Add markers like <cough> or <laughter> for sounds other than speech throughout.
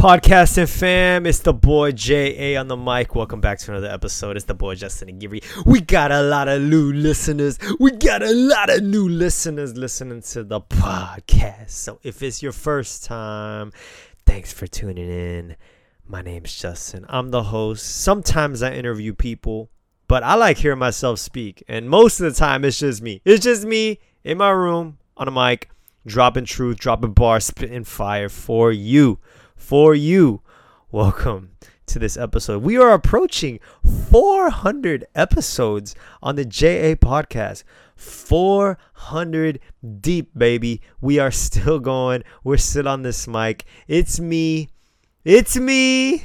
Podcasting fam, it's the boy J.A. on the mic. Welcome back to another episode. It's the boy Justin Aguirre. We got a lot of new listeners. We got a lot of new listeners listening to the podcast. So if it's your first time, thanks for tuning in. My name's Justin. I'm the host. Sometimes I interview people, but I like hearing myself speak. And most of the time, it's just me. It's just me in my room on a mic, dropping truth, dropping bars, spitting fire for you for you. Welcome to this episode. We are approaching 400 episodes on the JA podcast. 400 deep, baby. We are still going. We're still on this mic. It's me. It's me. I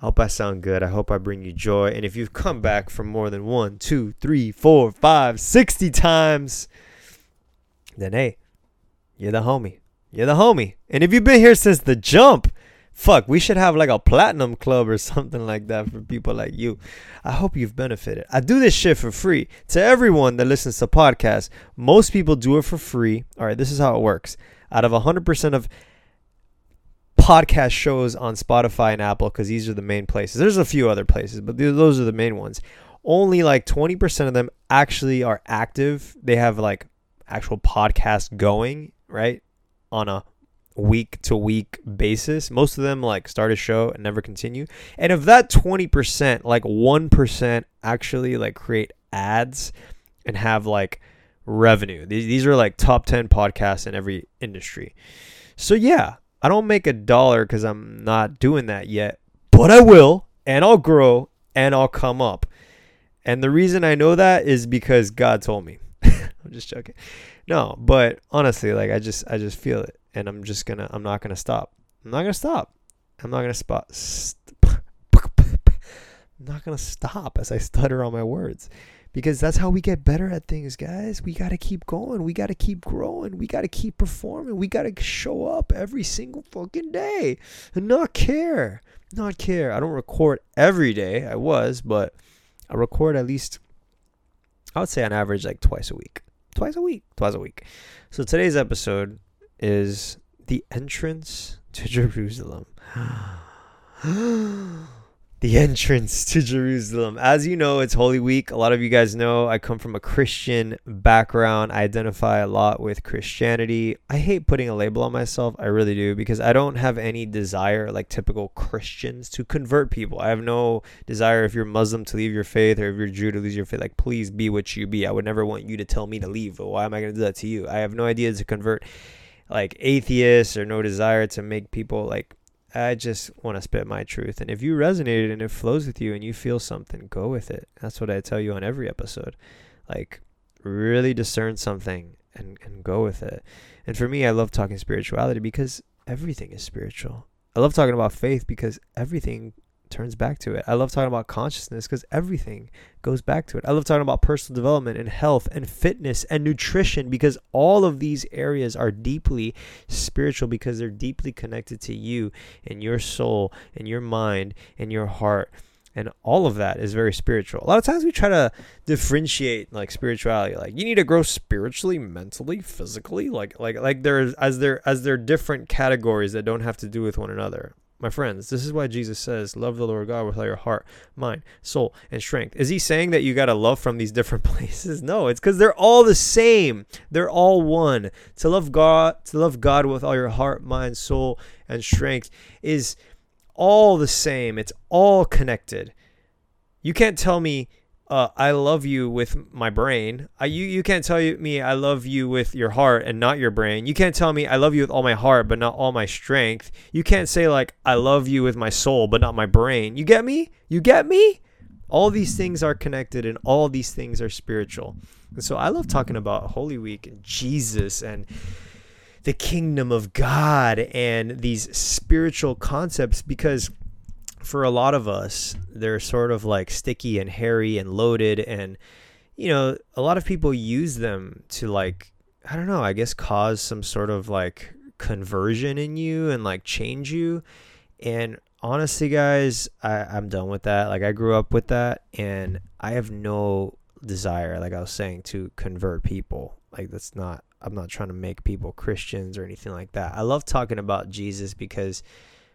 hope I sound good. I hope I bring you joy. And if you've come back for more than one, two, three, four, five, 60 times, then hey, you're the homie. You're the homie. And if you've been here since the jump, fuck, we should have like a platinum club or <laughs> something like that for people like you. I hope you've benefited. I do this shit for free to everyone that listens to podcasts. Most people do it for free. All right, this is how it works. Out of 100% of podcast shows on Spotify and Apple, because these are the main places, there's a few other places, but those are the main ones. Only like 20% of them actually are active. They have like actual podcast going, right? On a week to week basis. Most of them like start a show and never continue. And of that 20%, like 1% actually like create ads and have like revenue. These, these are like top 10 podcasts in every industry. So yeah, I don't make a dollar cuz I'm not doing that yet, but I will and I'll grow and I'll come up. And the reason I know that is because God told me. <laughs> I'm just joking. No, but honestly, like I just I just feel it, and I'm just gonna I'm not gonna stop. I'm not gonna stop. I'm not gonna spot. St- <laughs> not gonna stop as I stutter on my words, because that's how we get better at things, guys. We gotta keep going. We gotta keep growing. We gotta keep performing. We gotta show up every single fucking day and not care, not care. I don't record every day. I was, but I record at least. I would say on average like twice a week twice a week, twice a week. So today's episode is the entrance to <laughs> Jerusalem. <gasps> <gasps> <gasps> the <laughs> entrance to Jerusalem. As you know, it's Holy Week. A lot of you guys know I come from a Christian background. I identify a lot with Christianity. I hate putting a label on myself. I really do because I don't have any desire, like typical Christians, to convert people. I have no desire if you're Muslim to leave your faith or if you're Jew to lose your faith. Like, please be what you be. I would never want you to tell me to leave. Why am I going to do that to you? I have no idea to convert like atheists or no desire to make people like I just want to spit my truth. And if you resonated and it flows with you and you feel something, go with it. That's what I tell you on every episode. Like, really discern something and, and go with it. And for me, I love talking spirituality because everything is spiritual. I love talking about faith because everything turns back to it. I love talking about consciousness because everything goes back to it. I love talking about personal development and health and fitness and nutrition because all of these areas are deeply spiritual because they're deeply connected to you and your soul and your mind and your heart. And all of that is very spiritual. A lot of times we try to differentiate like spirituality. Like you need to grow spiritually, mentally, physically. Like like like there's as there as there are different categories that don't have to do with one another my friends, this is why Jesus says, Love the Lord God with all your heart, mind, soul, and strength. Is he saying that you got to love from these <laughs> different places? No, it's because they're all the same. They're all one. To love God, to love God with all your heart, mind, soul, and strength is all the same. It's all connected. You can't tell me uh, I love you with my brain. I, you you can't tell me I love you with your heart and not your brain. You can't tell me I love you with all my heart but not all my strength. You can't say like I love you with my soul but not my brain. You get me? You get me? All these things are connected and all these things are spiritual. And so I love talking about Holy Week and Jesus and the kingdom of God and these spiritual concepts because for a lot of us, they're sort of like sticky and hairy and loaded. And, you know, a lot of people use them to like, I don't know, I guess cause some sort of like conversion in you and like change you. And honestly, guys, I, I'm done with that. Like, I grew up with that and I have no desire, like I was saying, to convert people. Like, that's not, I'm not trying to make people Christians or anything like that. I love talking about Jesus because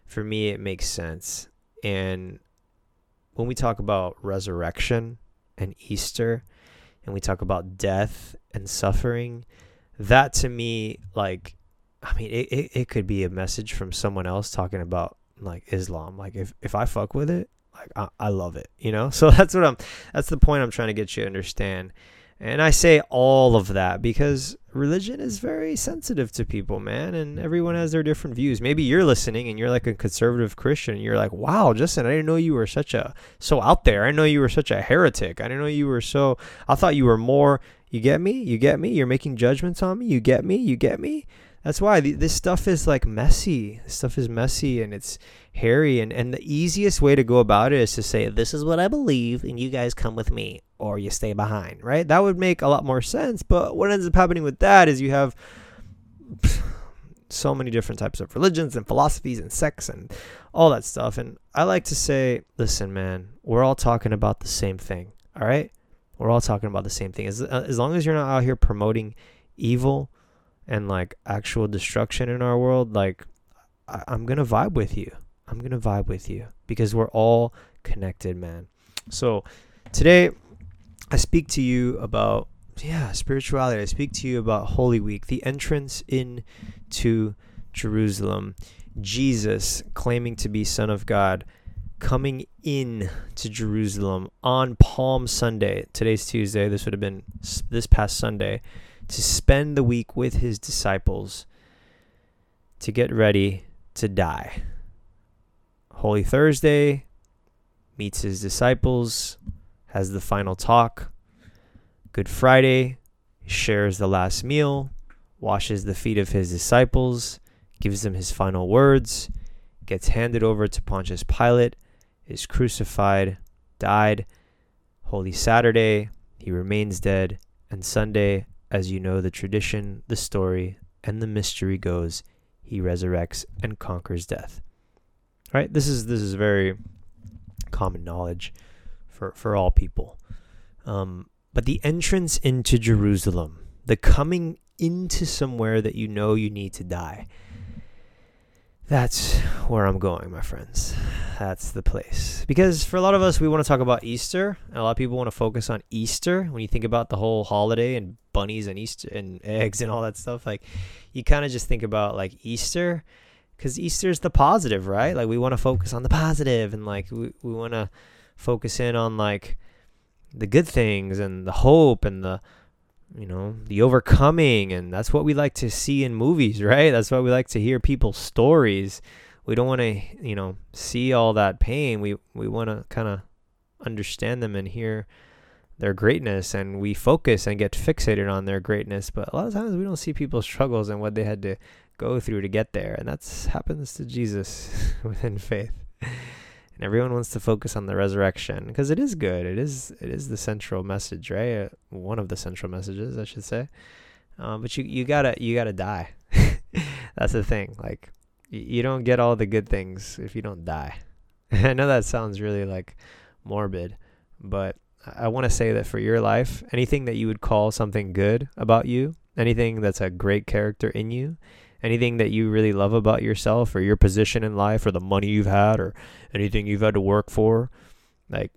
for me, it makes sense. And when we talk about resurrection and Easter, and we talk about death and suffering, that to me, like, I mean, it, it, it could be a message from someone else talking about like Islam. Like, if, if I fuck with it, like, I, I love it, you know? <laughs> So that's what I'm, that's the point I'm trying to get you to understand. And I say all of that because religion is very sensitive to people, man, and mm-hmm. everyone has their different views. Maybe you're listening and you're like a conservative Christian and you're like, "Wow, Justin, I didn't know you were such a so out there. I know you were such a heretic. I didn't know you were so I thought you were more you get me? You get me? You're making judgments on me? You get me? You get me?" That's why this stuff is like messy. This stuff is messy and it's hairy and and the easiest way to go about it is to say, "This is what I believe and you guys come with me." or you stay behind, right? That would make a lot more sense. But what ends up happening with that is you have <sighs> so many different types of religions and philosophies and sects and all that stuff. And I like to say, listen, man, we're all talking about the same thing, all right? We're all talking about the same thing. As, uh, as long as you're not out here promoting evil and like actual destruction in our world, like I, I'm to vibe with you. I'm to vibe with you because we're all connected, man. So today, I speak to you about yeah, spirituality. I speak to you about Holy Week, the entrance into Jerusalem, Jesus claiming to be Son of God, coming in to Jerusalem on Palm Sunday. Today's Tuesday. This would have been this past Sunday to spend the week with his disciples to get ready to die. Holy Thursday meets his disciples has the final talk. Good Friday, shares the last meal, washes the feet of his disciples, gives them his final words, gets handed over to Pontius Pilate, is crucified, died. Holy Saturday, he remains dead. And Sunday, as you know the tradition, the story, and the mystery goes, he resurrects and conquers death. Right? This is this is very common knowledge for, for all people. Um, but the entrance into Jerusalem, the coming into somewhere that you know you need to die, that's where I'm going, my friends. That's the place. Because for a lot of us, we want to talk about Easter. And a lot of people want to focus on Easter. When you think about the whole holiday and bunnies and Easter and eggs and all that stuff, like you kind of just think about like Easter because Easter is the positive, right? Like we want to focus on the positive and like we, we want to focus in on like the good things and the hope and the you know the overcoming and that's what we like to see in movies right? That's why we like to hear people's stories. We don't want to you know see all that pain. We we want to kind of understand them and hear their greatness and we focus and get fixated on their greatness. But a lot of times we don't see people's struggles and what they had to go through to get there and that's happens to Jesus <laughs> within faith and everyone wants to focus on the resurrection because it is good. It is it is the central message, right? Uh, one of the central messages, I should say. Um, but you you gotta you gotta die. <laughs> That's the thing. Like you don't get all the good things if you don't die. <laughs> I know that sounds really like morbid, but I want to say that for your life, anything that you would call something good about you, anything that's a great character in you, anything that you really love about yourself or your position in life or the money you've had or anything you've had to work for, like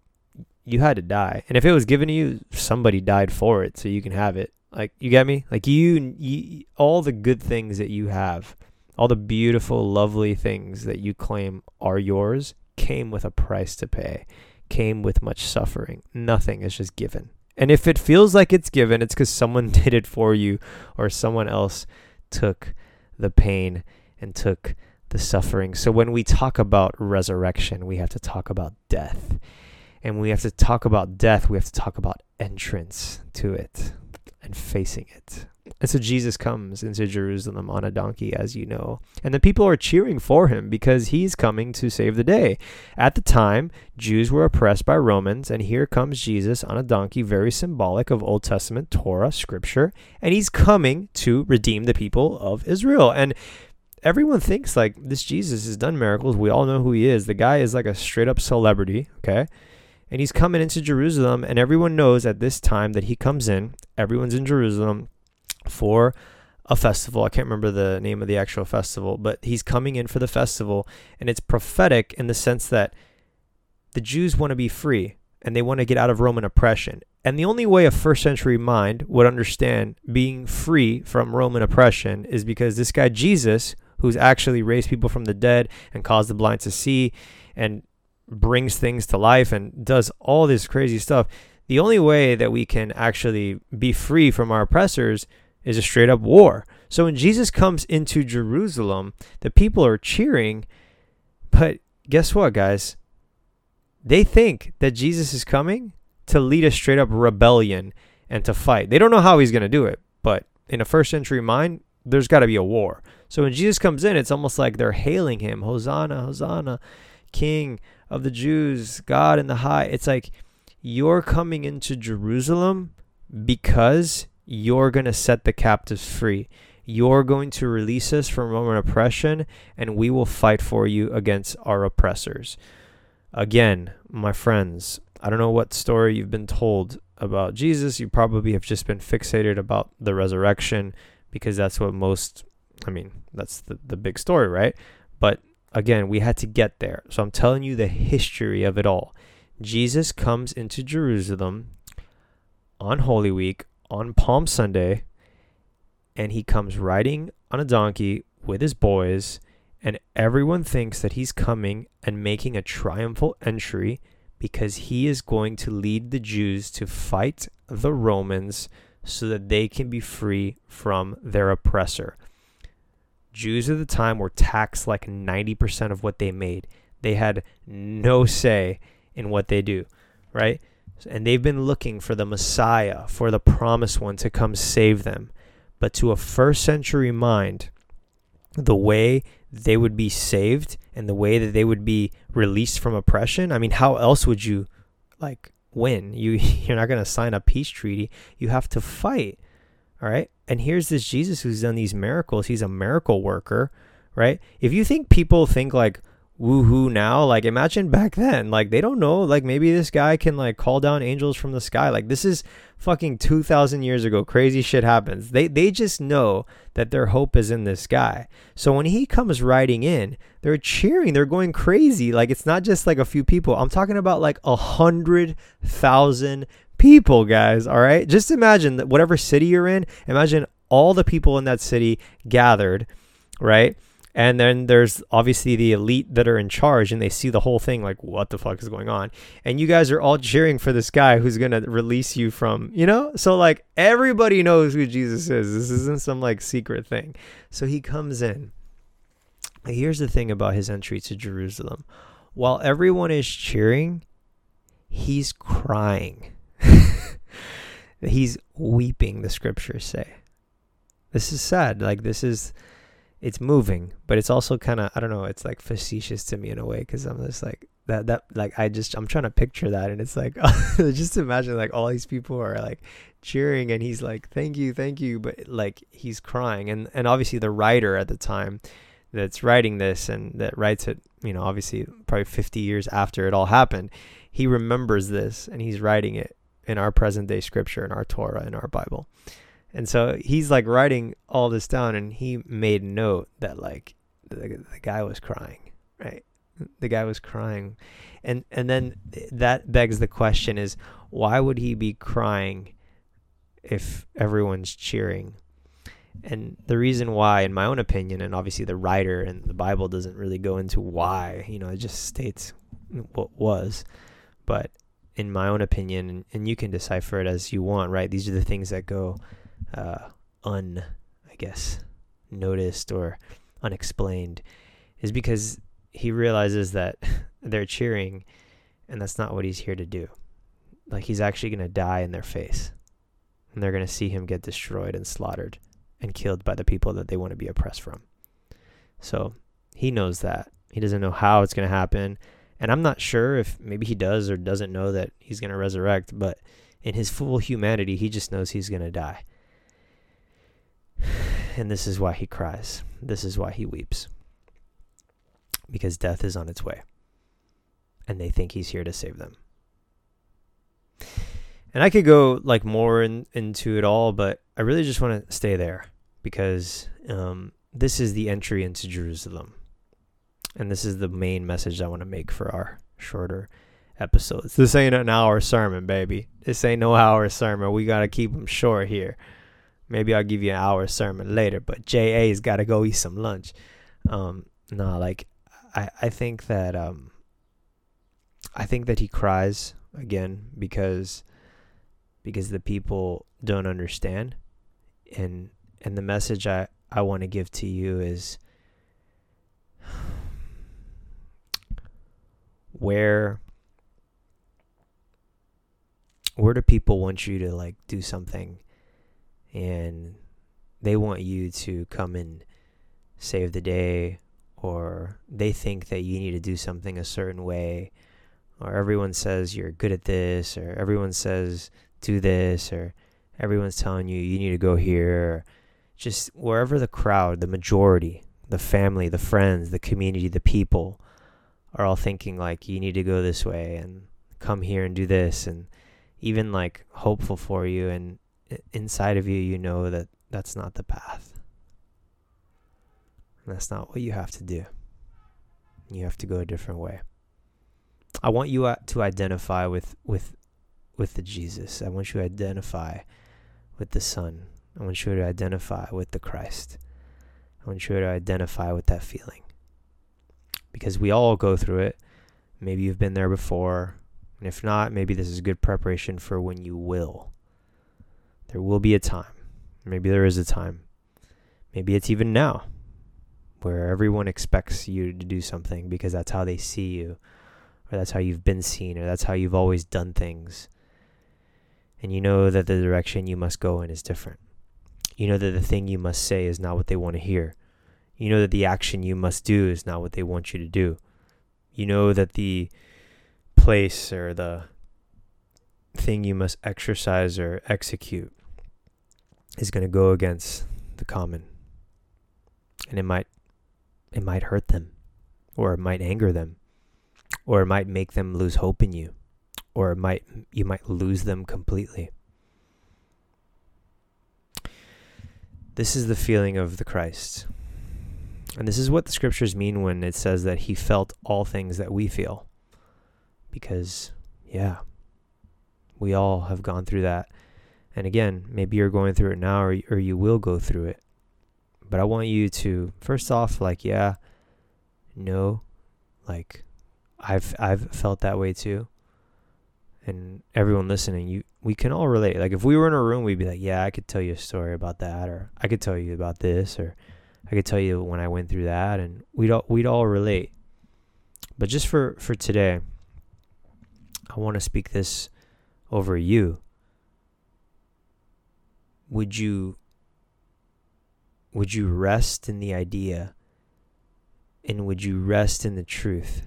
you had to die. And if it was given to you, somebody died for it so you can have it. Like you get me? Like you, you all the good things that you have, all the beautiful, lovely things that you claim are yours came with a price to pay, came with much suffering. Nothing is just given. And if it feels like it's given, it's because someone <laughs> did it for you or someone else took the pain and took the suffering. So when we talk about resurrection, we have to talk about death. And we have to talk about death, we have to talk about entrance to it and facing it. And so Jesus comes into Jerusalem on a donkey, as you know. And the people are cheering for him because he's coming to save the day. At the time, Jews were oppressed by Romans, and here comes Jesus on a donkey, very symbolic of Old Testament Torah scripture. And he's coming to redeem the people of Israel. And everyone thinks like this Jesus has done miracles. We all know who he is. The guy is like a straight up celebrity, okay? And he's coming into Jerusalem, and everyone knows at this time that he comes in, everyone's in Jerusalem for a festival. I can't remember the name of the actual festival, but he's coming in for the festival, and it's prophetic in the sense that the Jews want to be free and they want to get out of Roman oppression. And the only way a first century mind would understand being free from Roman oppression is because this guy Jesus, who's actually raised people from the dead and caused the blind to see and brings things to life and does all this crazy stuff, the only way that we can actually be free from our oppressors is a straight up war. So when Jesus comes into Jerusalem, the people are cheering, but guess what, guys? They think that Jesus is coming to lead a straight up rebellion and to fight. They don't know how he's going to do it, but in a first century mind, there's got to be a war. So when Jesus comes in, it's almost like they're hailing him Hosanna, Hosanna, King of the Jews, God in the high. It's like you're coming into Jerusalem because you're going to set the captives free. You're going to release us from Roman oppression, and we will fight for you against our oppressors. Again, my friends, I don't know what story you've been told about Jesus. You probably have just been fixated about the resurrection because that's what most, I mean, that's the, the big story, right? But again, we had to get there. So I'm telling you the history of it all. Jesus comes into Jerusalem on Holy Week, on Palm Sunday, and he comes riding on a donkey with his boys, and everyone thinks that he's coming and making a triumphal entry because he is going to lead the Jews to fight the Romans so that they can be free from their oppressor. Jews at the time were taxed like 90% of what they made. They had no say in what they do, right? And they've been looking for the Messiah, for the promised one to come save them. But to a first century mind, the way they would be saved and the way that they would be released from oppression, I mean, how else would you like win? You <laughs> you're not going to sign a peace treaty. You have to fight. All right? And here's this Jesus who's done these miracles. He's a miracle worker, right? If you think people think like woohoo now. Like imagine back then like they don't know like maybe this guy can like call down angels from the sky. Like this is fucking 2000 years ago. Crazy shit happens. They they just know that their hope is in this guy. So when he comes riding in they're cheering. They're going crazy. Like it's not just like a few people. I'm talking about like a hundred thousand people guys all right? Just imagine that whatever city you're in imagine all the people in that city gathered right and then there's obviously the elite that are in charge and they see the whole thing like, what the fuck is going on? And you guys are all cheering for this guy who's going to release you from, you know? So, like, everybody knows who Jesus is. This isn't some like secret thing. So he comes in. Here's the thing about his entry to Jerusalem while everyone is cheering, he's crying. <laughs> he's weeping, the scriptures say. This is sad. Like, this is it's moving, but it's also kind of I don't know. It's like facetious to me in a way because I'm just like that that like I just I'm trying to picture that, and it's like <laughs> just imagine like all these people are like cheering, and he's like thank you, thank you, but like he's crying, and and obviously the writer at the time that's writing this and that writes it, you know, obviously probably 50 years after it all happened, he remembers this and he's writing it in our present day scripture in our Torah in our Bible. And so he's like writing all this down and he made note that like the, the guy was crying, right? The guy was crying. And and then that begs the question is why would he be crying if everyone's cheering? And the reason why, in my own opinion, and obviously the writer and the Bible doesn't really go into why, you know, it just states what was. But in my own opinion, and, and you can decipher it as you want, right? These are the things that go uh, un, I guess, noticed or unexplained is because he realizes that <laughs> they're cheering and that's not what he's here to do. Like he's actually going to die in their face. And they're going to see him get destroyed and slaughtered and killed by the people that they want to be oppressed from. So he knows that. He doesn't know how it's going to happen. And I'm not sure if maybe he does or doesn't know that he's going to resurrect, but in his full humanity, he just knows he's going to die. And this is why he cries. This is why he weeps. Because death is on its way. And they think he's here to save them. And I could go like more in, into it all, but I really just want to stay there because um, this is the entry into Jerusalem. And this is the main message I want to make for our shorter episodes. This ain't an hour sermon, baby. This ain't no hour sermon. We got to keep them short here. Maybe I'll give you an hour sermon later, but JA's got to go eat some lunch. Um, no, like I, I think that um, I think that he cries again because because the people don't understand and and the message I, I want to give to you is <sighs> where where do people want you to like do something and they want you to come and save the day or they think that you need to do something a certain way or everyone says you're good at this or everyone says do this or everyone's telling you you need to go here just wherever the crowd the majority the family the friends the community the people are all thinking like you need to go this way and come here and do this and even like hopeful for you and inside of you you know that that's not the path. And that's not what you have to do. You have to go a different way. I want you uh, to identify with with with the jesus. I want you to identify with the son. I want you to identify with the christ. I want you to identify with that feeling. Because we all go through it. Maybe you've been there before. And if not, maybe this is good preparation for when you will. There will be a time. Maybe there is a time. Maybe it's even now where everyone expects you to do something because that's how they see you, or that's how you've been seen, or that's how you've always done things. And you know that the direction you must go in is different. You know that the thing you must say is not what they want to hear. You know that the action you must do is not what they want you to do. You know that the place or the thing you must exercise or execute is going to go against the common. And it might it might hurt them or it might anger them or it might make them lose hope in you or it might you might lose them completely. This is the feeling of the Christ. And this is what the scriptures mean when it says that he felt all things that we feel. Because, yeah, we all have gone through that. And again, maybe you're going through it now or, or you will go through it. But I want you to, first off, like, yeah, no, like, I've, I've felt that way too. And everyone listening, you, we can all relate. Like, if we were in a room, we'd be like, yeah, I could tell you a story about that, or I could tell you about this, or I could tell you when I went through that, and we'd all, we'd all relate. But just for for today, I want to speak this over you. Would you would you rest in the idea and would you rest in the truth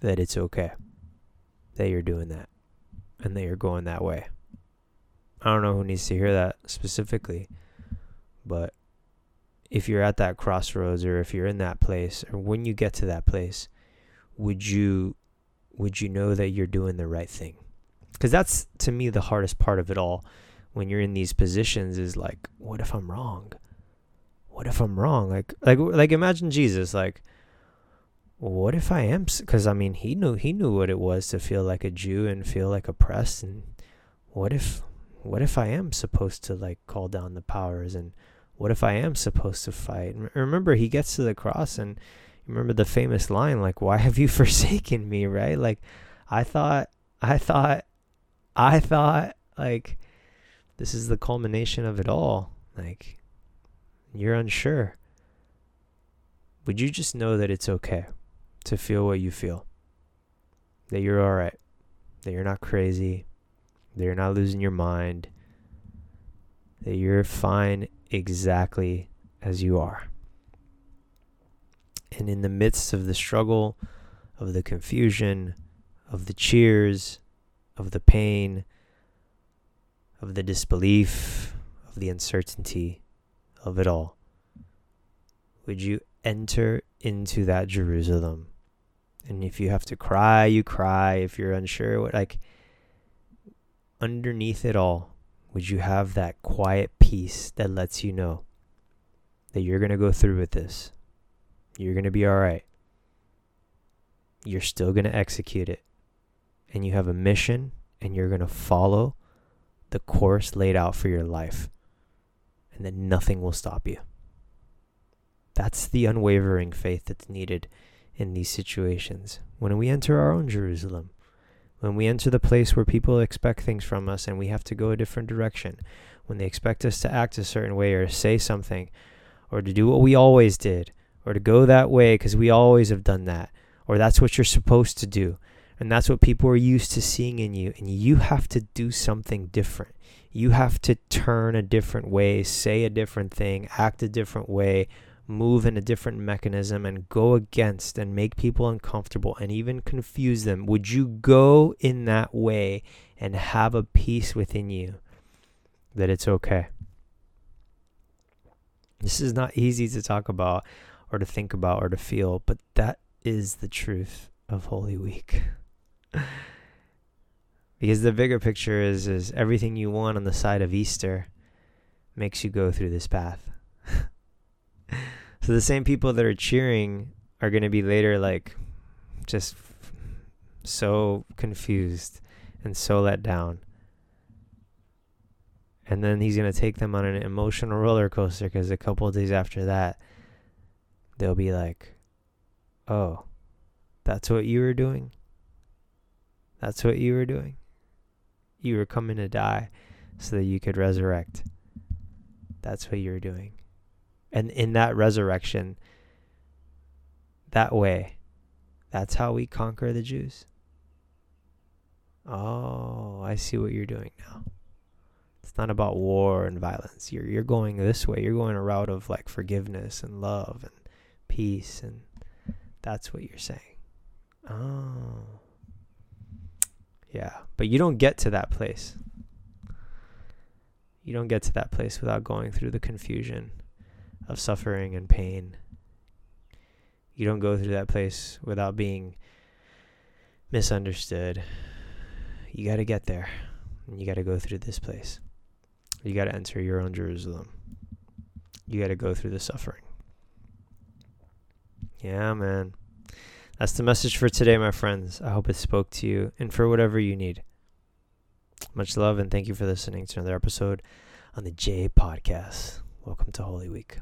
that it's okay that you're doing that and that you're going that way? I don't know who needs to hear that specifically, but if you're at that crossroads or if you're in that place or when you get to that place would you would you know that you're doing the right thing because that's to me the hardest part of it all when you're in these positions is like what if i'm wrong what if i'm wrong like like like imagine jesus like what if i am because i mean he knew he knew what it was to feel like a jew and feel like oppressed and what if what if i am supposed to like call down the powers and what if I am supposed to fight? And Remember, he gets to the cross and remember the famous line, like, why have you <laughs> forsaken me, right? Like, I thought, I thought, I thought, like, this is the culmination of it all. Like, you're unsure. Would you just know that it's okay to feel what you feel? That you're all right, that you're not crazy, that you're not losing your mind, that you're fine exactly as you are. And in the midst of the struggle, of the confusion, of the cheers, of the pain, of the disbelief, of the uncertainty, of it all, would you enter into that Jerusalem? And if you have to cry, you cry. If you're unsure, what like underneath it all, would you have that quiet peace that lets you know that you're going to go through with this. You're going to be all right. You're still going to execute it. And you have a mission and you're going to follow the course laid out for your life. And then nothing will stop you. That's the unwavering faith that's needed in these situations. When we enter our own Jerusalem, when we enter the place where people expect things from us and we have to go a different direction, when they expect us to act a certain way or say something or to do what we always did or to go that way because we always have done that or that's what you're supposed to do and that's what people are used to seeing in you and you have to do something different you have to turn a different way say a different thing act a different way move in a different mechanism and go against and make people uncomfortable and even confuse them, would you go in that way and have a peace within you that it's okay? This is not easy to talk about or to think about or to feel, but that is the truth of Holy Week. <laughs> because the bigger picture is is everything you want on the side of Easter makes you go through this path. <laughs> So the same people that are cheering are going to be later like just so confused and so let down. And then he's going to take them on an emotional roller coaster because a couple days after that, they'll be like, oh, that's what you were doing? That's what you were doing? You were coming to die so that you could resurrect. That's what you were doing and in that resurrection, that way, that's how we conquer the Jews. Oh, I see what you're doing now. It's not about war and violence. You're you're going this way. You're going a route of like forgiveness and love and peace and that's what you're saying. Oh. Yeah, but you don't get to that place. You don't get to that place without going through the confusion of suffering and pain. You don't go through that place without being misunderstood. You got to get there. You got to go through this place. You got to enter your own Jerusalem. You got to go through the suffering. Yeah, man. That's the message for today, my friends. I hope it spoke to you and for whatever you need. Much love and thank you for listening to another episode on the J Podcast. Welcome to Holy Week.